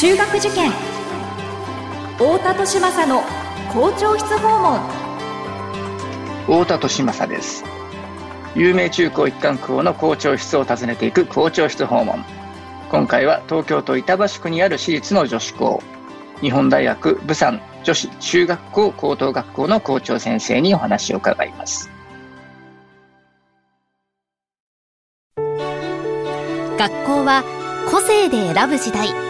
中学受験。太田利政の校長室訪問。太田利政です。有名中高一貫校の校長室を訪ねていく校長室訪問。今回は東京都板橋区にある私立の女子校。日本大学武山女子中学校高等学校の校長先生にお話を伺います。学校は個性で選ぶ時代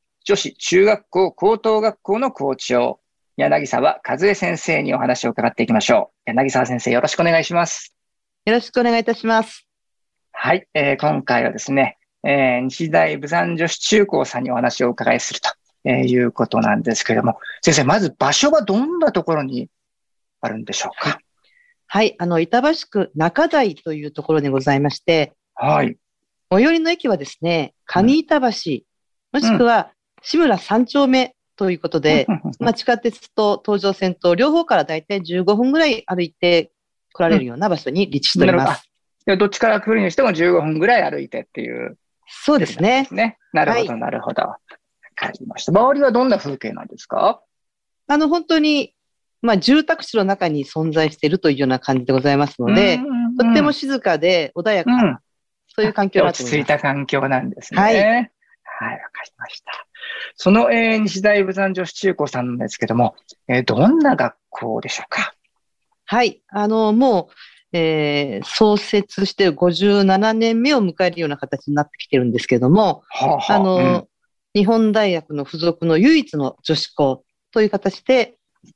女子中学校高等学校の校長柳沢和恵先生にお話を伺っていきましょう。柳沢先生よろしくお願いします。よろしくお願いいたします。はい、えー、今回はですね、えー、日大武山女子中高さんにお話をお伺いするとえー、いうことなんですけれども、先生、まず場所はどんなところにあるんでしょうか？はい、あの、板橋区中台というところにございまして、はい。最寄りの駅はですね、上板橋、うん、もしくは志村三丁目ということで、うん、まあ、地下鉄と東上線と両方からだいたい15分ぐらい歩いて来られるような場所に立地しております。うん、どっちから来るにしても15分ぐらい歩いてっていう、そうですね。ね。なるほど、なるほど。かりました。周りはどんな風景なんですか？あの、本当に、まあ、住宅地の中に存在しているというような感じでございますので、とっても静かで穏やかな、うん、そういう環境落ち着いた環境なんですね。はい。はい、わかりました。その、えー、西大武山女子中高さんなんですけども、えー、どんな学校でしょうか？はい。あの、もう、えー、創設して57年目を迎えるような形になってきてるんですけども、はあはあ、あの、うん、日本大学の付属の唯一の女子校という形で、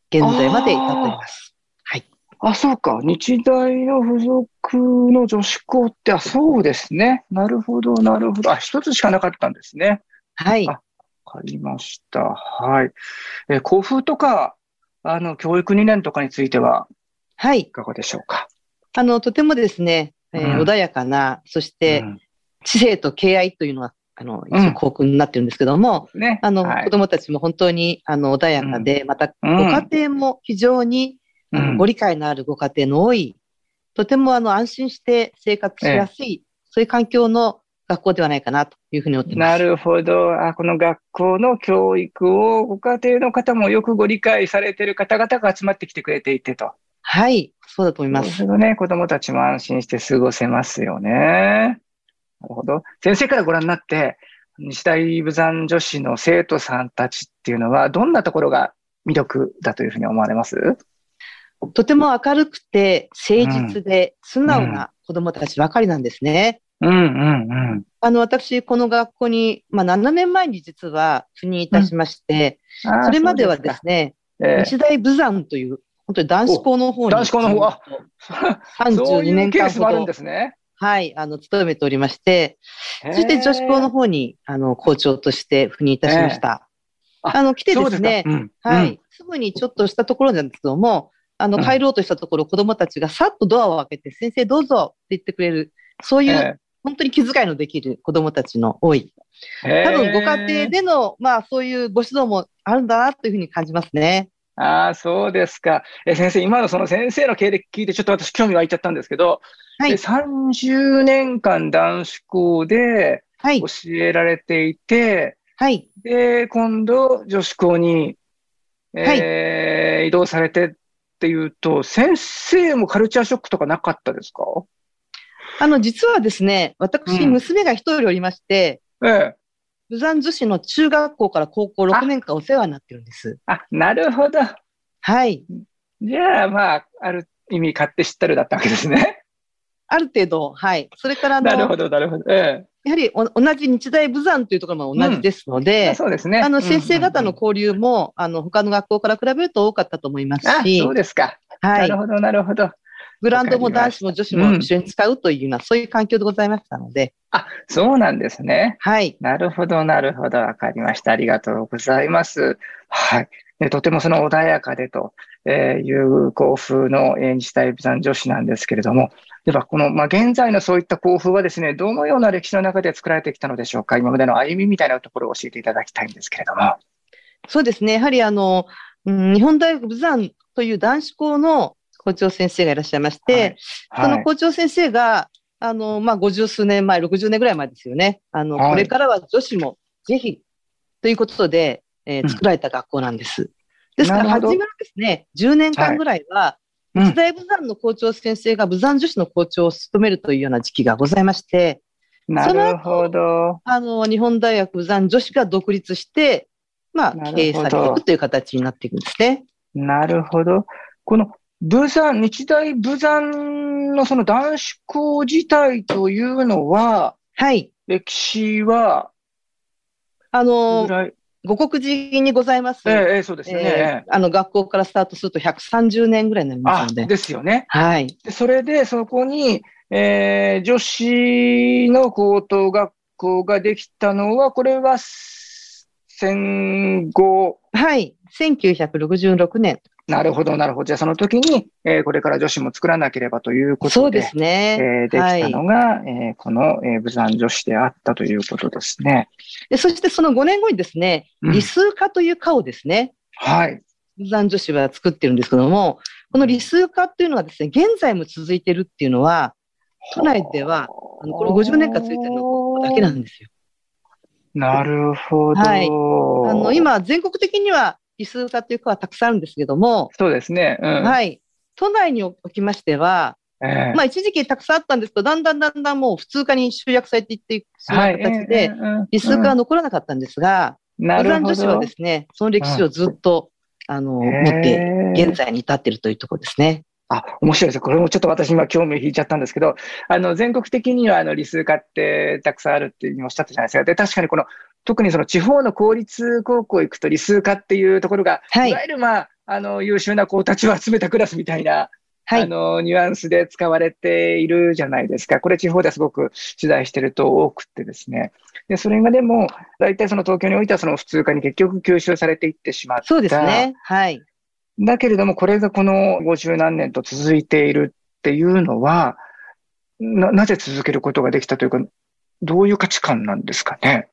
現在まで至っております。はい。あ、そうか。日大の付属の女子校って、あ、そうですね。なるほど、なるほど。あ、一つしかなかったんですね。はい。わかりました。はい。え校風とか、あの、教育理念とかについては、はい。いかがでしょうか？あの、とてもですね、えー、うん、穏やかな、そして、うん、知性と敬愛というのがあの、一応校訓になってるんですけども、うん、ね、あの、はい、子供たちも本当に、あの、穏やかで、うん、また、ご家庭も非常に、うん、ご理解のあるご家庭の多い、とても、あの、安心して生活しやすい、ええ、そういう環境の学校ではないかなというふうに思ってます。なるほど。あこの学校の教育をご家庭の方もよくご理解されている方々が集まってきてくれていてと。はい、そうだと思います。そうするとね、子供たちも安心して過ごせますよね。なるほど。先生からご覧になって、日大武山女子の生徒さんたちっていうのは、どんなところが魅力だというふうに思われます？とても明るくて、誠実で、素直な子供たちばかりなんですね。うんうんうん。あの、私、この学校に、まあ、7年前に実は赴任いたしまして、うん、それまではですね、すえー、日大武山という、本当に男子校の方に。男子校の方、あ、32年間ほど。あるんですね。はい、あの、勤めておりまして、そして女子校の方に、あの、校長として赴任いたしました。あの、来てですね、うん、はい、うん、すぐにちょっとしたところなんですけども、あの、帰ろうとしたところ、うん、子供たちがさっとドアを開けて、先生どうぞって言ってくれる、そういう、本当に気遣いのできる子供たちの多い。多分ご家庭での、まあそういうご指導もあるんだなというふうに感じますね。ああ、そうですか。え、先生、今のその先生の経歴聞いて、ちょっと私興味湧いちゃったんですけど、はい、30年間男子校で教えられていて、はい。で、今度女子校に、えー、はい、移動されてっていうと、先生もカルチャーショックとかなかったですか？あの、実はですね、私、娘が一人おりまして、うん、ええ。武山女子の中学校から高校6年間お世話になってるんです。あ、なるほど。はい。じゃあ、まあ、ある意味、買って知ったるだったわけですね。ある程度、はい。それからなるほど、なるほど。ええ、やはりお同じ日大武山というところも同じですので、うん、そうですね。あの、先生方の交流も、あの、他の学校から比べると多かったと思いますし。そうですか。はい。なるほど、なるほど。グラウンドも男子も女子も一緒に使うというような、うん、そういう環境でございましたので。あ、そうなんですね。はい。なるほど、なるほど。わかりました。ありがとうございます。はい。でとてもその穏やかでという甲府の日大武山女子なんですけれども、では、この、まあ、現在のそういった甲府はですね、どのような歴史の中で作られてきたのでしょうか。今までの歩みみたいなところを教えていただきたいんですけれども。そうですね。やはりあの、うん、日本大学武山という男子校の校長先生がいらっしゃいまして、はい、その校長先生が、あの、まあ、50数年前、60年ぐらい前ですよね。あの、はい、これからは女子もぜひ、ということで、えー、作られた学校なんです。うん、ですから、初めはですね、10年間ぐらいは、日大武山の校長先生が武山女子の校長を務めるというような時期がございまして、なるほど。あの、日本大学武山女子が独立して、まあ、経営されていくという形になっていくんですね。なるほど。この武山、日大武山のその男子校自体というのは、はい。歴史は、あの、五国寺にございます。ええそうですね、えー、あの、学校からスタートすると130年ぐらいになりますので。ですよね。はい。でそれで、そこに、えー、女子の高等学校ができたのは、これは戦後。はい。1966年。なるほど、なるほど。じゃあその時に、えー、これから女子も作らなければということで、そうですね。えー、できたのが、はい、えー、この、えー、武山女子であったということですね。でそしてその5年後にですね、理数科という科をですね、うん、はい。武山女子は作ってるんですけども、この理数科っていうのはですね、現在も続いてるっていうのは、都内では、あのこの50年間続いてるのだけなんですよ。なるほど。はい。あの、今、全国的には理数科という科はたくさんあるんですけども、そうですね。うん、はい。都内におきましては、えー、まあ一時期たくさんあったんですけど、だんだんだんだんもう普通科に集約されていってしまう形で、理数科は残らなかったんですが、なるほど。女子はですね、その歴史をずっと、うん、あの、持って、現在に至っているというところですね。あ、面白いです。これもちょっと私今興味引いちゃったんですけど、あの、全国的にはあの、理数科ってたくさんあるっていうふうにおっしゃったじゃないですか。で、確かにこの特にその地方の公立高校行くと理数科っていうところが、はい、いわゆるまあ、あの、優秀な子たちを集めたクラスみたいな、はい、あの、ニュアンスで使われているじゃないですか。これ地方ではすごく取材してると多くてですね。で、それがでも、大体その東京においてはその普通科に結局吸収されていってしまった。そうですね。はい。だけれども、これがこの50何年と続いているっていうのは、な、なぜ続けることができたというか、どういう価値観なんですかね？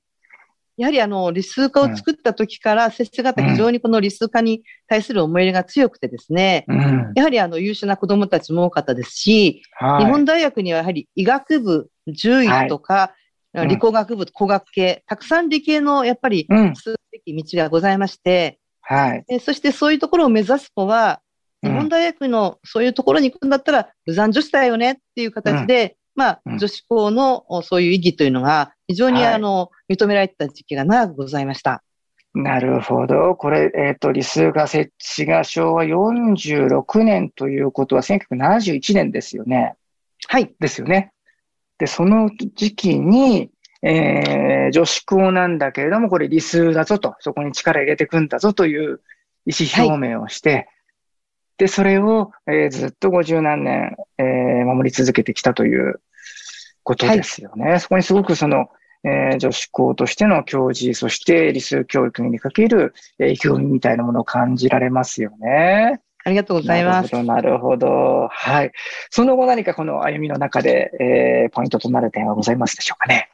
やはりあの、理数化を作った時から、先生方非常にこの理数化に対する思い入れが強くてですね、うん、やはりあの、優秀な子供たちも多かったですし、はい、日本大学にはやはり医学部、獣医とか、はい、理工学部、工学系、たくさん理系のやっぱり進むべき道がございまして、はい。そしてそういうところを目指す子は、日本大学のそういうところに行くんだったら、武山女子だよねっていう形で、まあ、女子校のそういう意義というのが、非常にあの、認められてた時期が長くございました。なるほど。これ、えっ、ー、と、理数が設置が昭和46年ということは1971年ですよね。はい。ですよね。で、その時期に、えー、女子校なんだけれども、これ理数だぞと、そこに力入れてくんだぞという意思表明をして、はい、で、それを、えー、ずっと50何年、えー、守り続けてきたということですよね。はい、そこにすごくその、えー、女子校としての教示、そして理数教育にかける、えー、意気込みみたいなものを感じられますよね。ありがとうございます。なるほど、なるほど。はい。その後何かこの歩みの中で、えー、ポイントとなる点はございますでしょうかね。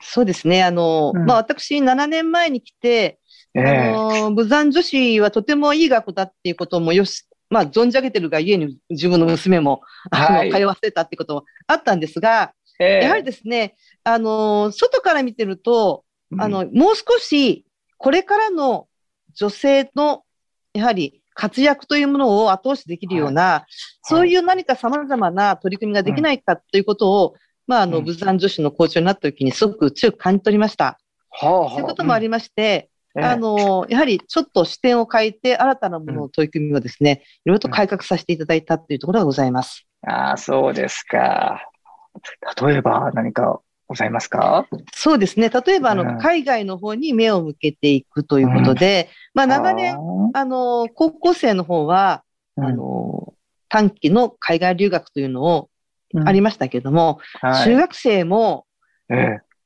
そうですね。あの、うん、まあ私7年前に来て、えー、あの、武山女子はとてもいい学校だっていうこともよし、まあ存じ上げてるが家に自分の娘も、あの、通わせたってこともあったんですが、えー、やはりですね、あの、外から見てると、あの、もう少し、これからの女性の、やはり活躍というものを後押しできるような、はい、そういう何か様々な取り組みができないかということを、うん、まあ、あの、武山女子の校長になった時にすごく強く感じ取りました。はあ、そういうこともありまして、うん、あの、やはりちょっと視点を変えて、新たなものの取り組みをですね、いろいろと改革させていただいたというところがございます。ああ、そうですか。例えば何かございますか？そうですね。例えば、あの、海外の方に目を向けていくということで、うん、まあ、長年、あの、高校生の方は、あの、短期の海外留学というのをありましたけども、うんはい、中学生も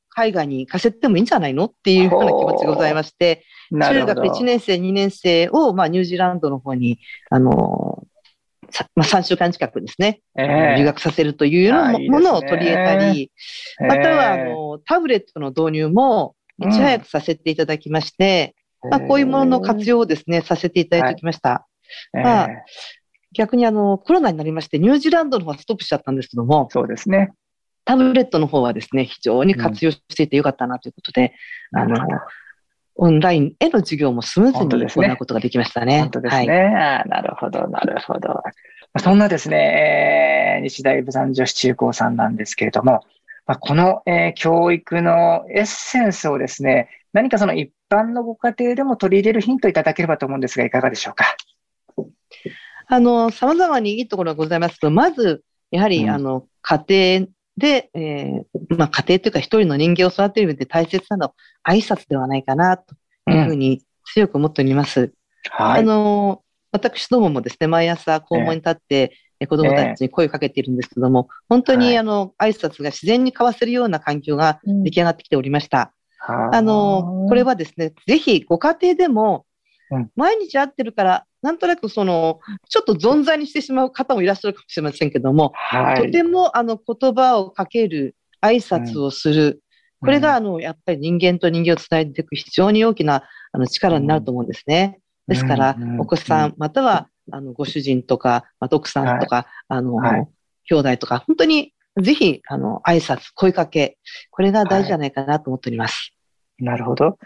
海外に行かせてもいいんじゃないのっていうような気持ちがございまして、中学1年生、2年生を、まあ、ニュージーランドの方に、あのまあ、3週間近くですね、えー、留学させるというようなものを取り入れたり、えー、またはあのタブレットの導入もいち早くさせていただきまして、うん、まあ、こういうものの活用をですね、させていただいてきました。はい、まあ、逆にあのコロナになりまして、ニュージーランドの方はストップしちゃったんですけども、そうですね。タブレットの方はですね、非常に活用していてよかったなということで、うん、あの、オンラインへの授業もスムーズに行うことができましたね。本当ですね。はい、なるほど、なるほど。そんなですね、えー、日大部山女子中高さんなんですけれども、まあ、この、えー、教育のエッセンスをですね、何かその一般のご家庭でも取り入れるヒントいただければと思うんですが、いかがでしょうか？あの、様々にいいところがございますと、まず、やはり、うん、あの、家庭で、えー、まあ、家庭というか一人の人間を育てる上で大切なのは挨拶ではないかな、というふうに強く思っております。うん、はい。あの、私どももですね、毎朝校門に立って、えー、子供たちに声をかけているんですけども、本当に、あの、挨拶が自然に交わせるような環境が出来上がってきておりました。うん、あの、これはですね、ぜひご家庭でも、毎日会ってるから、なんとなくその、ちょっと存在にしてしまう方もいらっしゃるかもしれませんけども、はい、とてもあの言葉をかける、挨拶をする、うん、これがあの、やっぱり人間と人間をつないでいく非常に大きなあの力になると思うんですね。ですから、お子さん、または、あの、ご主人とか、また奥さんとか、はい、あの、はい、兄弟とか、本当に、ぜひ、あの、挨拶、声かけ、これが大事じゃないかなと思っております。なるほど。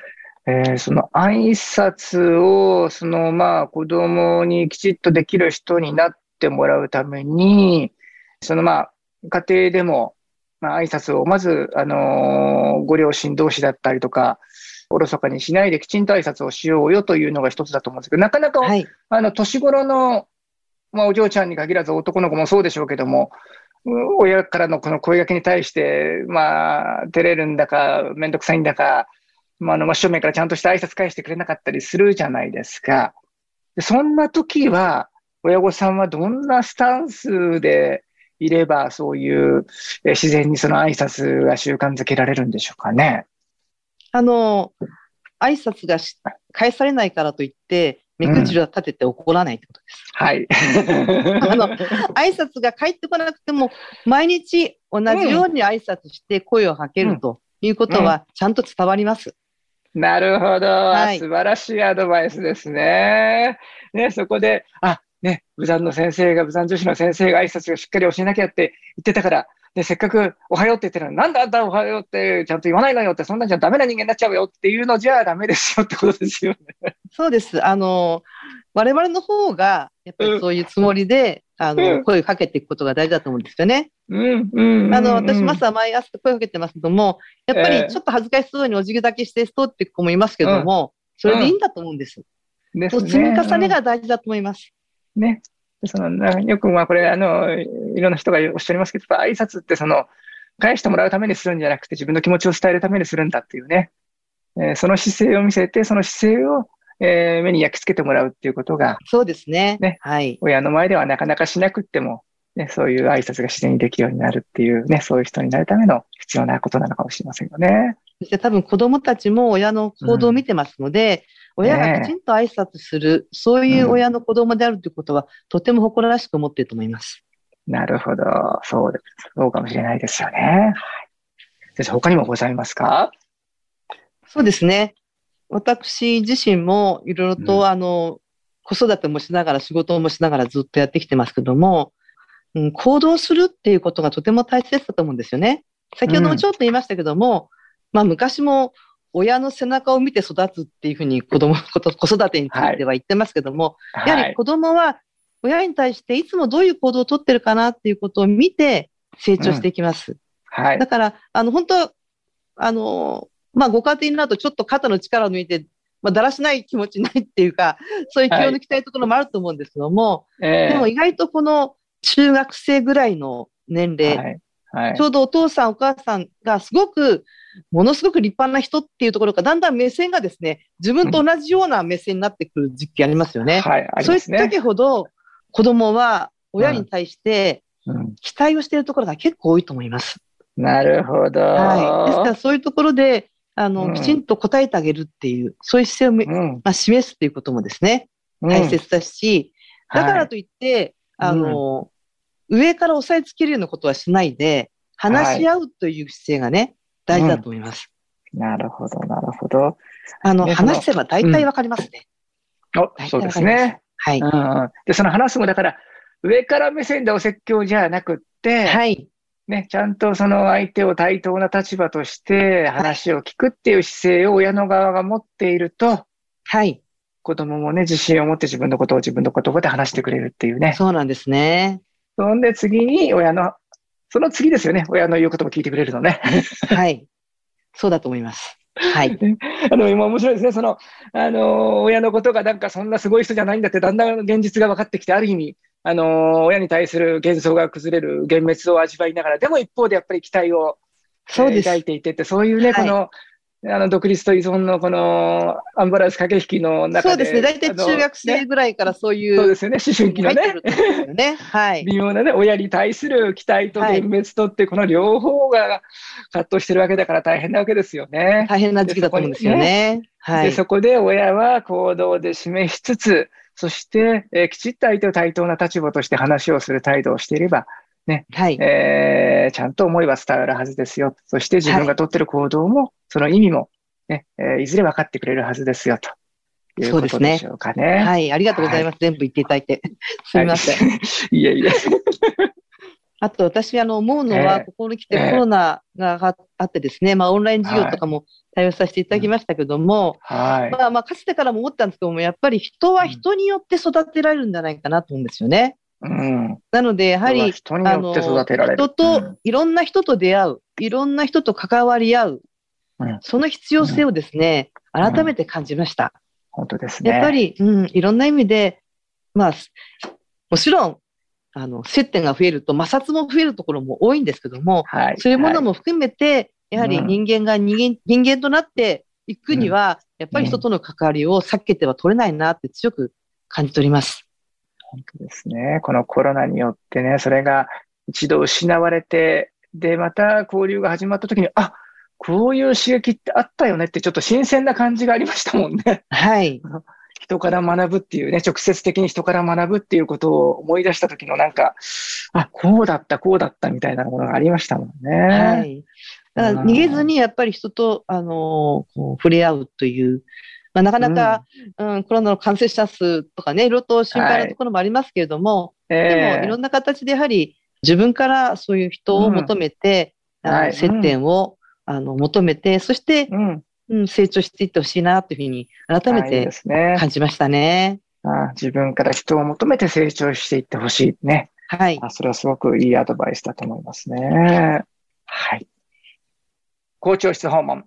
えー、その挨拶を、そのまあ子供にきちっとできる人になってもらうために、そのまあ家庭でも、まあ挨拶をまず、あのー、ご両親同士だったりとか、おろそかにしないできちんと挨拶をしようよというのが一つだと思うんですけど、なかなか、はい、あの、年頃の、まあお嬢ちゃんに限らず男の子もそうでしょうけども、親からのこの声掛けに対して、まあ、照れるんだか、めんどくさいんだか、まあ、あの、真正面からちゃんとした挨拶返してくれなかったりするじゃないですか。でそんな時は、親御さんはどんなスタンスでいれば、そういうえ自然にその挨拶が習慣づけられるんでしょうかね？あの、挨拶が返されないからといって、目くじら立てて怒らないってことです。うん、はい。あの、挨拶が返ってこなくても、毎日同じように挨拶して声をかけるということは、ちゃんと伝わります。なるほど、はい、素晴らしいアドバイスですね。ね、そこで、あ、ね、武山の先生が、武山女子の先生が挨拶をしっかり教えなきゃって言ってたから、で、せっかくおはようって言ってるのに、なんだあんたおはようってちゃんと言わないのよって、そんなんじゃダメな人間になっちゃうよっていうのじゃダメですよってことですよね。そうです。あの、我々の方が、やっぱりそういうつもりで、うん、あの、うん、声をかけていくことが大事だと思うんですよね。うん、うん、あの、私、まずは毎朝声をかけてますけども、やっぱりちょっと恥ずかしそうにお辞儀だけして通っていく子もいますけども、それでいいんだと思うんです。です、ね、積み重ねが大事だと思います。ね。そのよくまあこれあのいろんな人がおっしゃいますけど挨拶ってその返してもらうためにするんじゃなくて自分の気持ちを伝えるためにするんだっていうね、えー、その姿勢を見せてその姿勢をえー、目に焼き付けてもらうっていうことが、そうですね。ね。はい。親の前ではなかなかしなくっても、ね、そういう挨拶が自然にできるようになるっていうね、そういう人になるための必要なことなのかもしれませんよね。そして多分子供たちも親の行動を見てますので、うん、親がきちんと挨拶する、ね、そういう親の子供であるということは、とても誇らしく思っていると思います。なるほど。そうです。そうかもしれないですよね。はい。先生、他にもございますか？そうですね。私自身もいろいろと、あの、子育てもしながら仕事もしながらずっとやってきてますけども、うん、行動するっていうことがとても大切だと思うんですよね。先ほどもちょっと言いましたけども、うん、まあ昔も親の背中を見て育つっていうふうに子供、子育てについては言ってますけども、はい、やはり子供は親に対していつもどういう行動をとってるかなっていうことを見て成長していきます。うん、はい。だから、あの、本当あの、まあ、ご家庭になるとちょっと肩の力を抜いて、まあ、だらしない気持ちないっていうか、そういう気を抜きたいところもあると思うんですけども、はい、でも意外とこの中学生ぐらいの年齢、はいはい、ちょうどお父さんお母さんがすごく、ものすごく立派な人っていうところが、だんだん目線がですね、自分と同じような目線になってくる時期ありますよね。はい、ね、そういう時ほど子供は親に対して期待をしているところが結構多いと思います。なるほど。はい。ですからそういうところで、あの、うん、きちんと答えてあげるっていう、そういう姿勢を、うん、まあ、示すっていうこともですね、大切だし、だからといって、はい、あの、上から押さえつけるようなことはしないで、話し合うという姿勢がね、大事だと思います。なるほど、なるほど。あの、話せば大体わかりますね。お、そうですね。はい、うん。で、その話すも、だから、上から目線でお説教じゃなくって、はい。ね、ちゃんとその相手を対等な立場として話を聞くっていう姿勢を親の側が持っていると、はい。子供もね、自信を持って自分のことを自分の言葉で話してくれるっていうね。そうなんですね。そんで次に親の、その次ですよね。親の言うことも聞いてくれるのね。はい。そうだと思います。はい。あの、今面白いですね。その、あの、親のことがなんかそんなすごい人じゃないんだって、だんだん現実が分かってきて、ある意味、あの、親に対する幻想が崩れる幻滅を味わいながら、でも一方でやっぱり期待を、そうです。抱いていてって、そういうね、はい、この、あの、独立と依存のこの、アンバランス駆け引きの中で。そうですね。大体中学生ぐらいからそういう、ね、そうですよね。思春期のね。ね。はい。微妙なね、親に対する期待と幻滅とって、この両方が葛藤してるわけだから大変なわけですよね。大変な時期だと思うんですよね。はい。で、そこで親は行動で示しつつ、そして、えー、きちっと相手を対等な立場として話をする態度をしていれば、ね、はい、えー、ちゃんと思いは伝わるはずですよ。そして自分が取っている行動も、はい、その意味も、ね、えー、いずれ分かってくれるはずですよ、と。いうことでしょうかね。ねはい、ありがとうございます。はい、全部言っていただいて。すみません。いえいえ。あと私、あの、思うのは、ここに来てコロナがあってですね、まあ、オンライン授業とかも対応させていただきましたけども、はい、まあ、まあ、かつてからも思ったんですけども、やっぱり人は人によって育てられるんじゃないかなと思うんですよね。うん、なので、やはり、人によって育てられる。人と、いろんな人と出会う、いろんな人と関わり合う、うん、その必要性をですね、改めて感じました。本当ですね。やっぱり、うん、いろんな意味で、まあ、もちろん、あの、接点が増えると摩擦も増えるところも多いんですけども、はい、そういうものも含めて、やはり人間が人間,、人間となっていくには、やっぱり人との関わりを避けては取れないなって強く感じております。本当ですね。このコロナによってね、それが一度失われて、で、また交流が始まった時に、あこういう刺激ってあったよねってちょっと新鮮な感じがありましたもんね。はい。人から学ぶっていうね、直接的に人から学ぶっていうことを思い出した時のなんか、あ、こうだった、こうだったみたいなものがありましたもんね。はい。だから逃げずにやっぱり人と、あのー、触れ合うという、まあ、なかなか、うん、うん、コロナの感染者数とかね、いろいろと心配なところもありますけれども、はい、でもいろんな形でやはり自分からそういう人を求めて、うん、あの接点を、うん、あの求めて、そして、うんうん、成長していってほしいなというふうに改めて感じましたね。あ自分から人を求めて成長していってほしいね。はい。あそれはすごくいいアドバイスだと思いますね。はい。校長室訪問。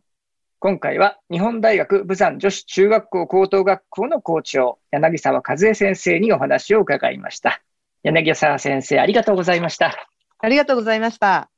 今回は日本大学武山女子中学校高等学校の校長、柳沢和恵先生にお話を伺いました。柳沢先生、ありがとうございました。ありがとうございました。